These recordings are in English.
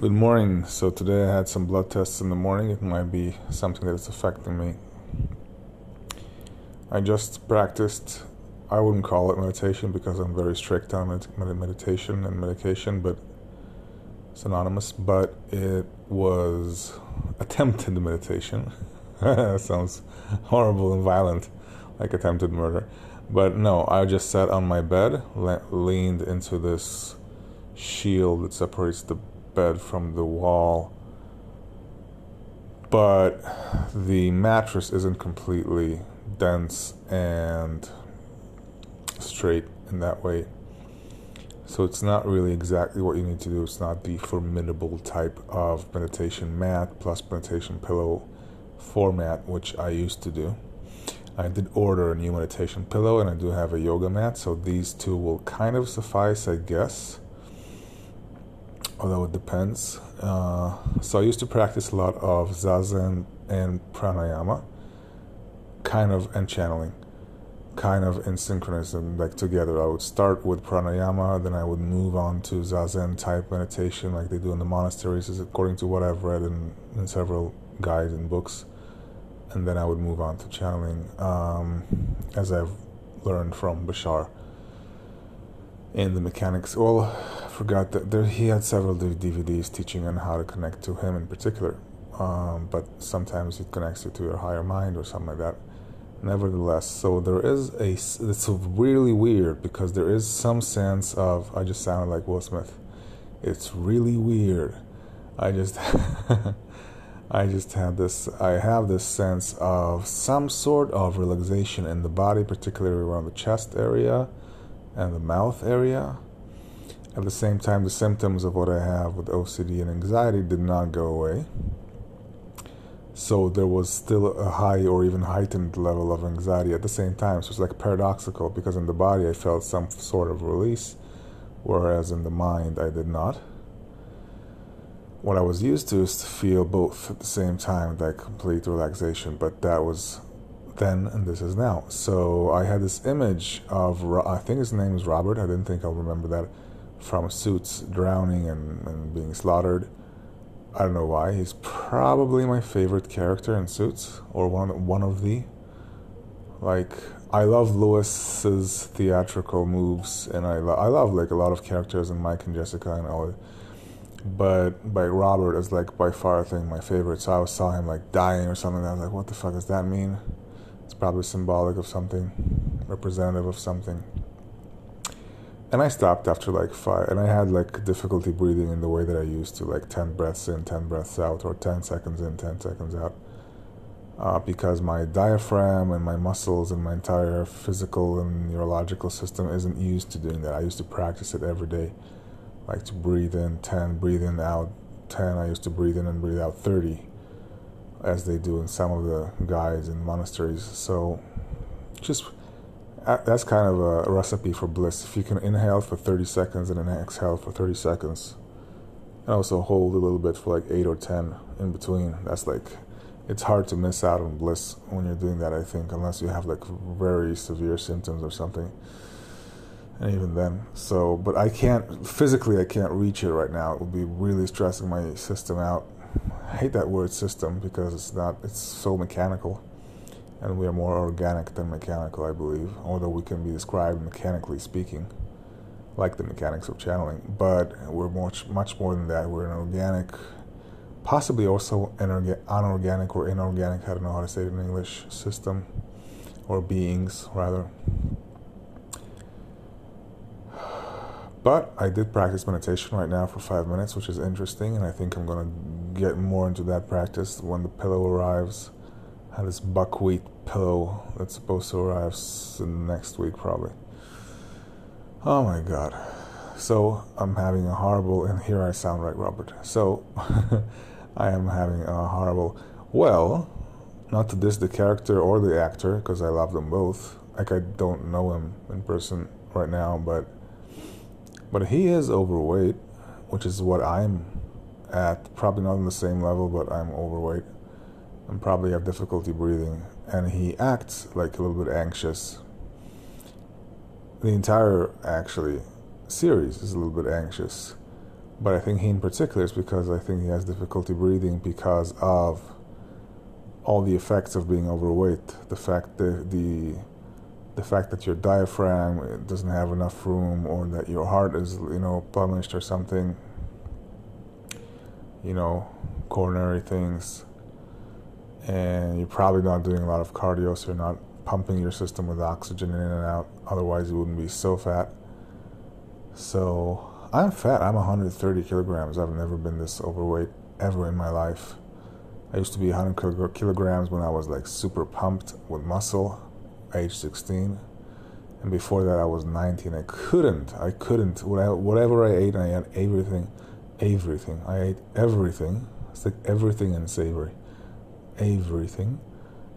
Good morning. So today I had some blood tests in the morning. It might be something that is affecting me. I just practiced. I wouldn't call it meditation because I'm very strict on med- meditation and medication, but it's anonymous. But it was attempted meditation. Sounds horrible and violent, like attempted murder. But no, I just sat on my bed, le- leaned into this shield that separates the bed from the wall, but the mattress isn't completely dense and straight in that way. So it's not really exactly what you need to do. It's not the formidable type of meditation mat plus meditation pillow format, which I used to do. I did order a new meditation pillow and I do have a yoga mat, so these two will kind of suffice, I guess although it depends. Uh, so I used to practice a lot of zazen and pranayama, kind of, and channeling, kind of in synchronism, like together. I would start with pranayama, then I would move on to zazen type meditation, like they do in the monasteries, according to what I've read in, in several guides and books. And then I would move on to channeling, um, as I've learned from Bashar in the mechanics. Well, I forgot that there, he had several DVDs teaching on how to connect to him in particular, um, but sometimes it connects you to your higher mind or something like that. Nevertheless, so there is a. It's really weird because there is some sense of. I just sounded like Will Smith. It's really weird. I just. I just had this. I have this sense of some sort of relaxation in the body, particularly around the chest area and the mouth area. At the same time, the symptoms of what I have with OCD and anxiety did not go away. So there was still a high or even heightened level of anxiety at the same time. So it's like paradoxical because in the body I felt some sort of release, whereas in the mind I did not. What I was used to is to feel both at the same time, that complete relaxation, but that was then and this is now. So I had this image of, I think his name is Robert, I didn't think I'll remember that, from Suits drowning and, and being slaughtered. I don't know why. He's probably my favorite character in Suits, or one one of the. Like I love Lewis's theatrical moves, and I lo- I love like a lot of characters in Mike and Jessica and all. But by Robert is like by far I think my favorite. So I saw him like dying or something. I was like, what the fuck does that mean? Probably symbolic of something, representative of something. And I stopped after like five, and I had like difficulty breathing in the way that I used to, like 10 breaths in, 10 breaths out, or 10 seconds in, 10 seconds out. Uh, because my diaphragm and my muscles and my entire physical and neurological system isn't used to doing that. I used to practice it every day, like to breathe in 10, breathe in out 10. I used to breathe in and breathe out 30 as they do in some of the guides in monasteries. So, just that's kind of a recipe for bliss. If you can inhale for 30 seconds and then exhale for 30 seconds, and also hold a little bit for like 8 or 10 in between, that's like it's hard to miss out on bliss when you're doing that, I think, unless you have like very severe symptoms or something. And even then, so, but I can't, physically, I can't reach it right now. It would be really stressing my system out I hate that word system because it's not it's so mechanical. And we are more organic than mechanical I believe although we can be described mechanically speaking like the mechanics of channeling. But we're much much more than that. We're an organic possibly also an unorganic or inorganic I don't know how to say it in English system or beings rather But I did practice meditation right now for five minutes, which is interesting, and I think I'm gonna get more into that practice when the pillow arrives. I have this buckwheat pillow that's supposed to arrive next week, probably. Oh my god. So I'm having a horrible, and here I sound like Robert. So I am having a horrible. Well, not to diss the character or the actor, because I love them both. Like I don't know him in person right now, but but he is overweight, which is what I'm at. Probably not on the same level, but I'm overweight and probably have difficulty breathing. And he acts like a little bit anxious. The entire, actually, series is a little bit anxious. but I think he in particular is because I think he has difficulty breathing because of all the effects of being overweight. The fact that the the fact that your diaphragm doesn't have enough room, or that your heart is you know punished or something. You know, coronary things, and you're probably not doing a lot of cardio, so you're not pumping your system with oxygen in and out. Otherwise, you wouldn't be so fat. So I'm fat. I'm 130 kilograms. I've never been this overweight ever in my life. I used to be 100 kilograms when I was like super pumped with muscle, age 16. And before that, I was 19. I couldn't, I couldn't, whatever I ate, I had everything, everything. I ate everything. It's like everything in savory. Everything.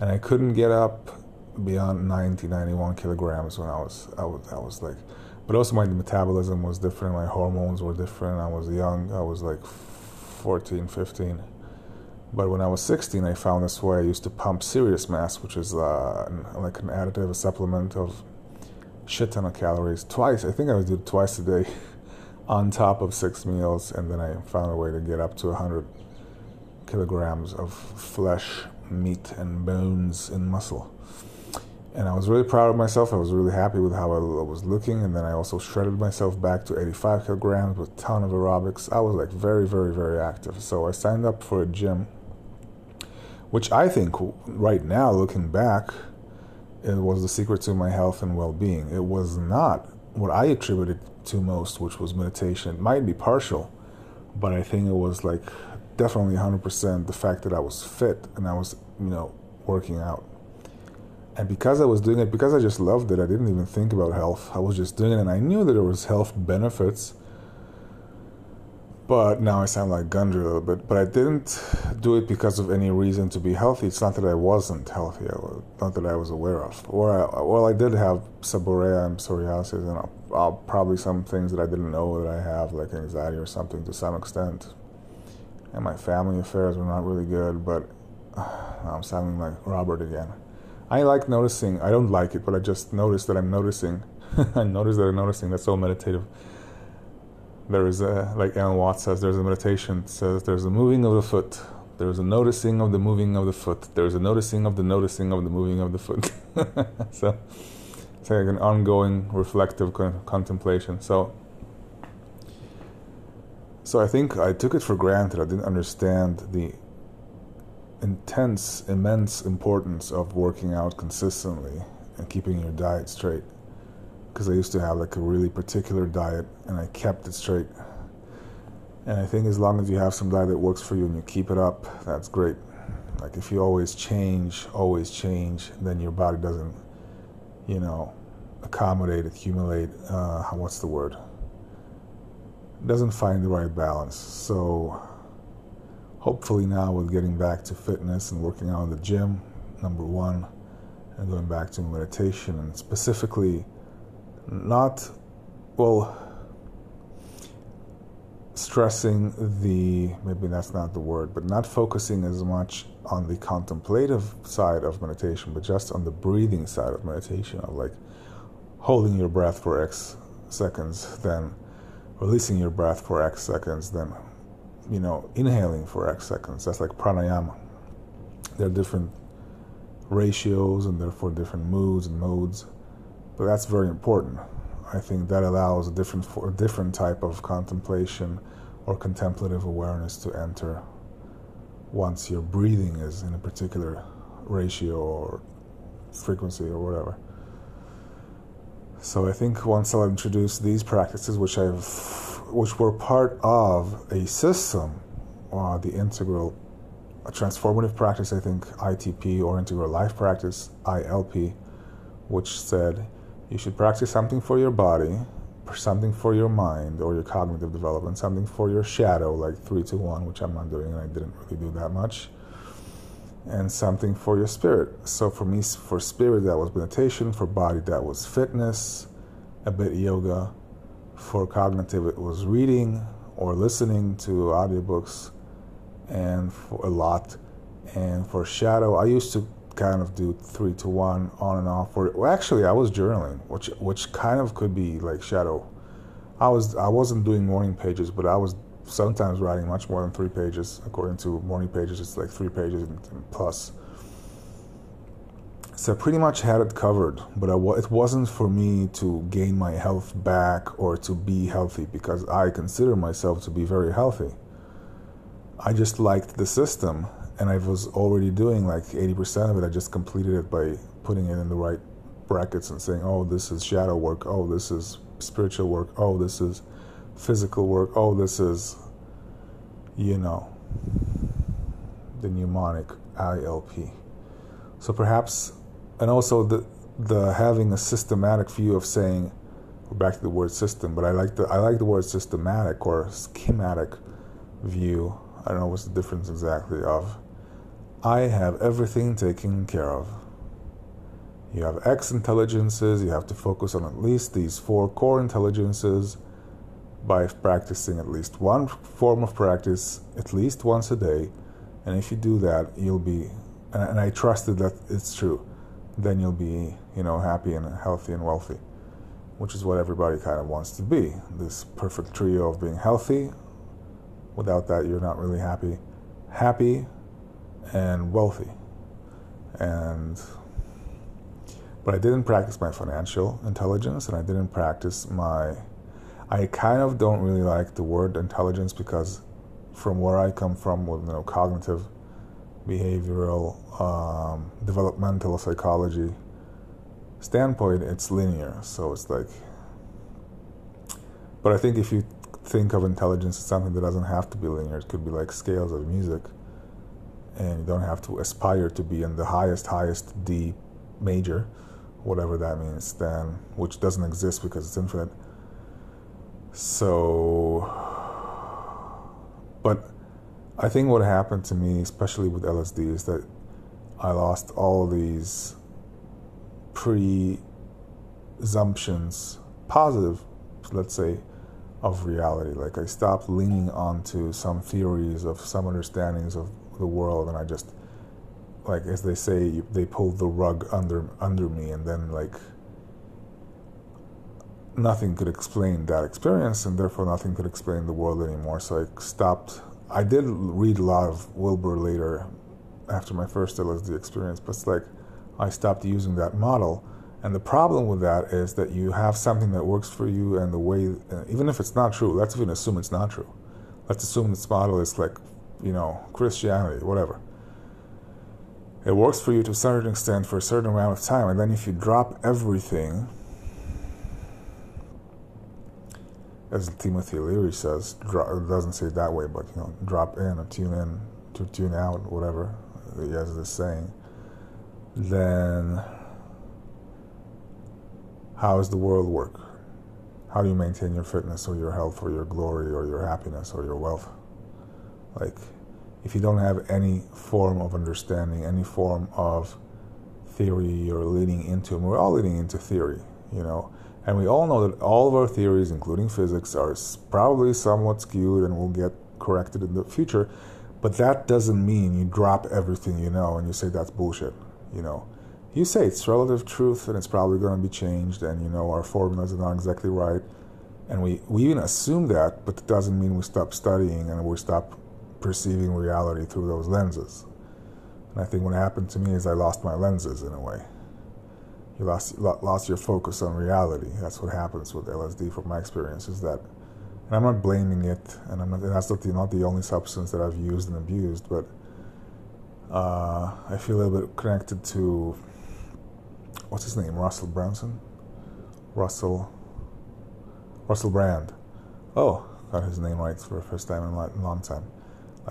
And I couldn't get up beyond 90, 91 kilograms when I was, I was, I was like, but also my metabolism was different. My hormones were different. I was young. I was like 14, 15. But when I was 16, I found this way. I used to pump Serious Mass, which is uh, like an additive, a supplement of shit ton of calories twice. I think I would do it twice a day on top of six meals. And then I found a way to get up to 100 kilograms of flesh, meat, and bones and muscle and I was really proud of myself. I was really happy with how I was looking, and then I also shredded myself back to 85 kilograms with a ton of aerobics. I was like very, very, very active. So I signed up for a gym, which I think right now, looking back, it was the secret to my health and well-being. It was not what I attributed to most, which was meditation. It might be partial, but I think it was like definitely 100% the fact that I was fit and I was, you know, working out and because I was doing it, because I just loved it, I didn't even think about health. I was just doing it, and I knew that there was health benefits. But now I sound like Gundry a little bit. But I didn't do it because of any reason to be healthy. It's not that I wasn't healthy, not that I was aware of. Or, I, well, I did have seborrhea and psoriasis, and I'll, I'll probably some things that I didn't know that I have, like anxiety or something, to some extent. And my family affairs were not really good, but I'm sounding like Robert again. I like noticing. I don't like it, but I just notice that I'm noticing. I notice that I'm noticing. That's so meditative. There is a, like Alan Watts says, there's a meditation. says there's a moving of the foot. There's a noticing of the moving of the foot. There's a noticing of the noticing of the moving of the foot. so it's like an ongoing reflective contemplation. So so I think I took it for granted. I didn't understand the intense, immense importance of working out consistently and keeping your diet straight. Because I used to have like a really particular diet and I kept it straight. And I think as long as you have some diet that works for you and you keep it up, that's great. Like if you always change, always change, then your body doesn't, you know, accommodate, accumulate, uh, what's the word? doesn't find the right balance. So hopefully now with getting back to fitness and working out in the gym, number one, and going back to meditation and specifically not, well, stressing the, maybe that's not the word, but not focusing as much on the contemplative side of meditation, but just on the breathing side of meditation, of like holding your breath for X seconds, then releasing your breath for X seconds, then you know, inhaling for X seconds. That's like pranayama. There are different ratios and therefore different moods and modes, but that's very important. I think that allows a different a different type of contemplation or contemplative awareness to enter once your breathing is in a particular ratio or frequency or whatever. So I think once I'll introduce these practices, which I've which were part of a system, uh, the integral a transformative practice, I think ITP or integral life practice, ILP, which said you should practice something for your body, something for your mind or your cognitive development, something for your shadow, like 3 to 1, which I'm not doing and I didn't really do that much, and something for your spirit. So for me, for spirit, that was meditation, for body, that was fitness, a bit yoga, for cognitive, it was reading or listening to audiobooks, and for a lot. And for shadow, I used to kind of do three to one on and off. For well, actually, I was journaling, which which kind of could be like shadow. I was I wasn't doing morning pages, but I was sometimes writing much more than three pages. According to morning pages, it's like three pages and, and plus. So I pretty much had it covered, but it wasn't for me to gain my health back or to be healthy because I consider myself to be very healthy. I just liked the system and I was already doing like 80% of it. I just completed it by putting it in the right brackets and saying, oh, this is shadow work, oh, this is spiritual work, oh, this is physical work, oh, this is, you know, the mnemonic ILP. So perhaps, and also the the having a systematic view of saying, we're back to the word system, but I like the I like the word systematic or schematic view. I don't know what's the difference exactly of. I have everything taken care of. You have X intelligences, you have to focus on at least these four core intelligences by practicing at least one form of practice at least once a day. And if you do that, you'll be, and I trusted that it's true, then you'll be, you know, happy and healthy and wealthy, which is what everybody kind of wants to be. This perfect trio of being healthy. Without that, you're not really happy. Happy and wealthy. And but I didn't practice my financial intelligence and I didn't practice my. I kind of don't really like the word intelligence because, from where I come from, with you know cognitive, behavioral, um, developmental psychology standpoint, it's linear. So it's like. But I think if you think of intelligence as something that doesn't have to be linear, it could be like scales of music, and you don't have to aspire to be in the highest, highest D major whatever that means, then which doesn't exist because it's infinite. So, but I think what happened to me, especially with LSD, is that I lost all these presumptions, positive, let's say, of reality. Like I stopped leaning onto some theories of some understandings of the world, and I just like as they say, they pulled the rug under under me, and then like nothing could explain that experience, and therefore nothing could explain the world anymore. So I stopped. I did read a lot of Wilber later, after my first LSD experience, but it's like I stopped using that model. And the problem with that is that you have something that works for you, and the way, uh, even if it's not true, let's even assume it's not true. Let's assume this model is like, you know, Christianity, whatever it works for you to a certain extent for a certain amount of time, and then if you drop everything, as Timothy Leary says, it doesn't say it that way, but you know, drop in or tune in to tune out, whatever he has this saying, then how does the world work? How do you maintain your fitness or your health or your glory or your happiness or your wealth? Like, if you don't have any form of understanding, any form of theory you're leading into, and we're all leading into theory, you know, and we all know that all of our theories, including physics, are probably somewhat skewed and will get corrected in the future. But that doesn't mean you drop everything you know and you say that's bullshit, you know. You say it's relative truth and it's probably going to be changed, and you know our formulas are not exactly right, and we we even assume that, but it doesn't mean we stop studying and we stop perceiving reality through those lenses. And I think what happened to me is I lost my lenses in a way. You lost lost your focus on reality. That's what happens with LSD, from my experience. Is that, and I'm not blaming it, and I'm not, that's not the, not the only substance that I've used and abused, but uh, I feel a little bit connected to what's his name, Russell Brunson, Russell, Russell Brand. Oh, got his name right for the first time in a long time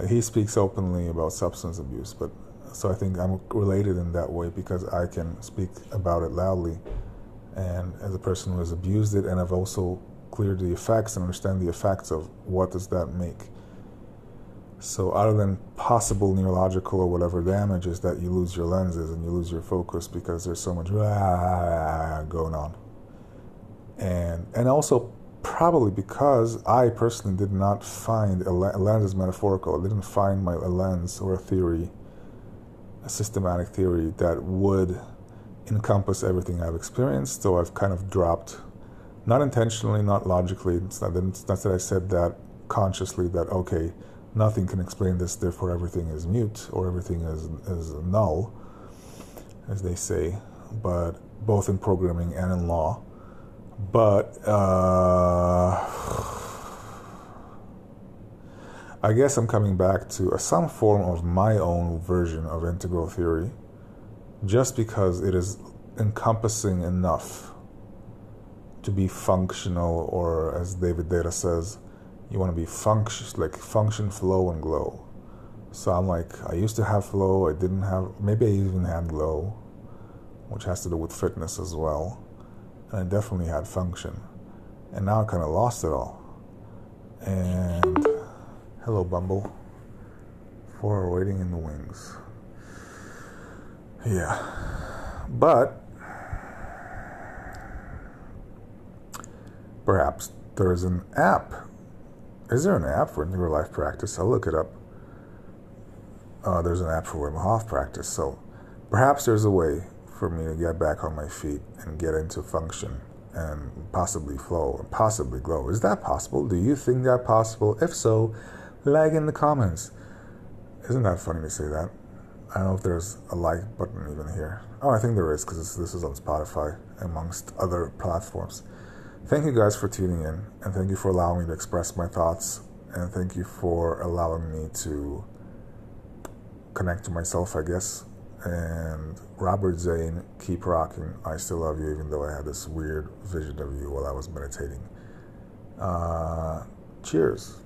he speaks openly about substance abuse, but so I think I'm related in that way because I can speak about it loudly, and as a person who has abused it, and I've also cleared the effects and understand the effects of what does that make. So other than possible neurological or whatever damage is that you lose your lenses and you lose your focus because there's so much ah, ah, ah, going on. And and also probably because I personally did not find a, lens is metaphorical. I didn't find my a lens or a theory, a systematic theory that would encompass everything I've experienced. So I've kind of dropped, not intentionally, not logically. It's not, it's not that I said that consciously that okay, nothing can explain this, therefore everything is mute or everything is is null, as they say. But both in programming and in law. But uh, I guess I'm coming back to some form of my own version of integral theory, just because it is encompassing enough to be functional, or as David Deida says, you want to be function like function, flow, and glow. So I'm like, I used to have flow, I didn't have, maybe I even had glow, which has to do with fitness as well. And I definitely had function. And now I kind of lost it all. And hello, Bumble. For waiting in the wings. Yeah. But perhaps there is an app. Is there an app for integral life practice? I'll look it up. Uh, there's an app for Wim Hof practice. So perhaps there's a way for me to get back on my feet and get into function and possibly flow and possibly glow. Is that possible? Do you think that possible? If so, lag in the comments. Isn't that funny to say that? I don't know if there's a like button even here. Oh, I think there is because this is on Spotify amongst other platforms. Thank you guys for tuning in and thank you for allowing me to express my thoughts and thank you for allowing me to connect to myself, I guess. And Robert Zane, keep rocking. I still love you, even though I had this weird vision of you while I was meditating. Uh, cheers.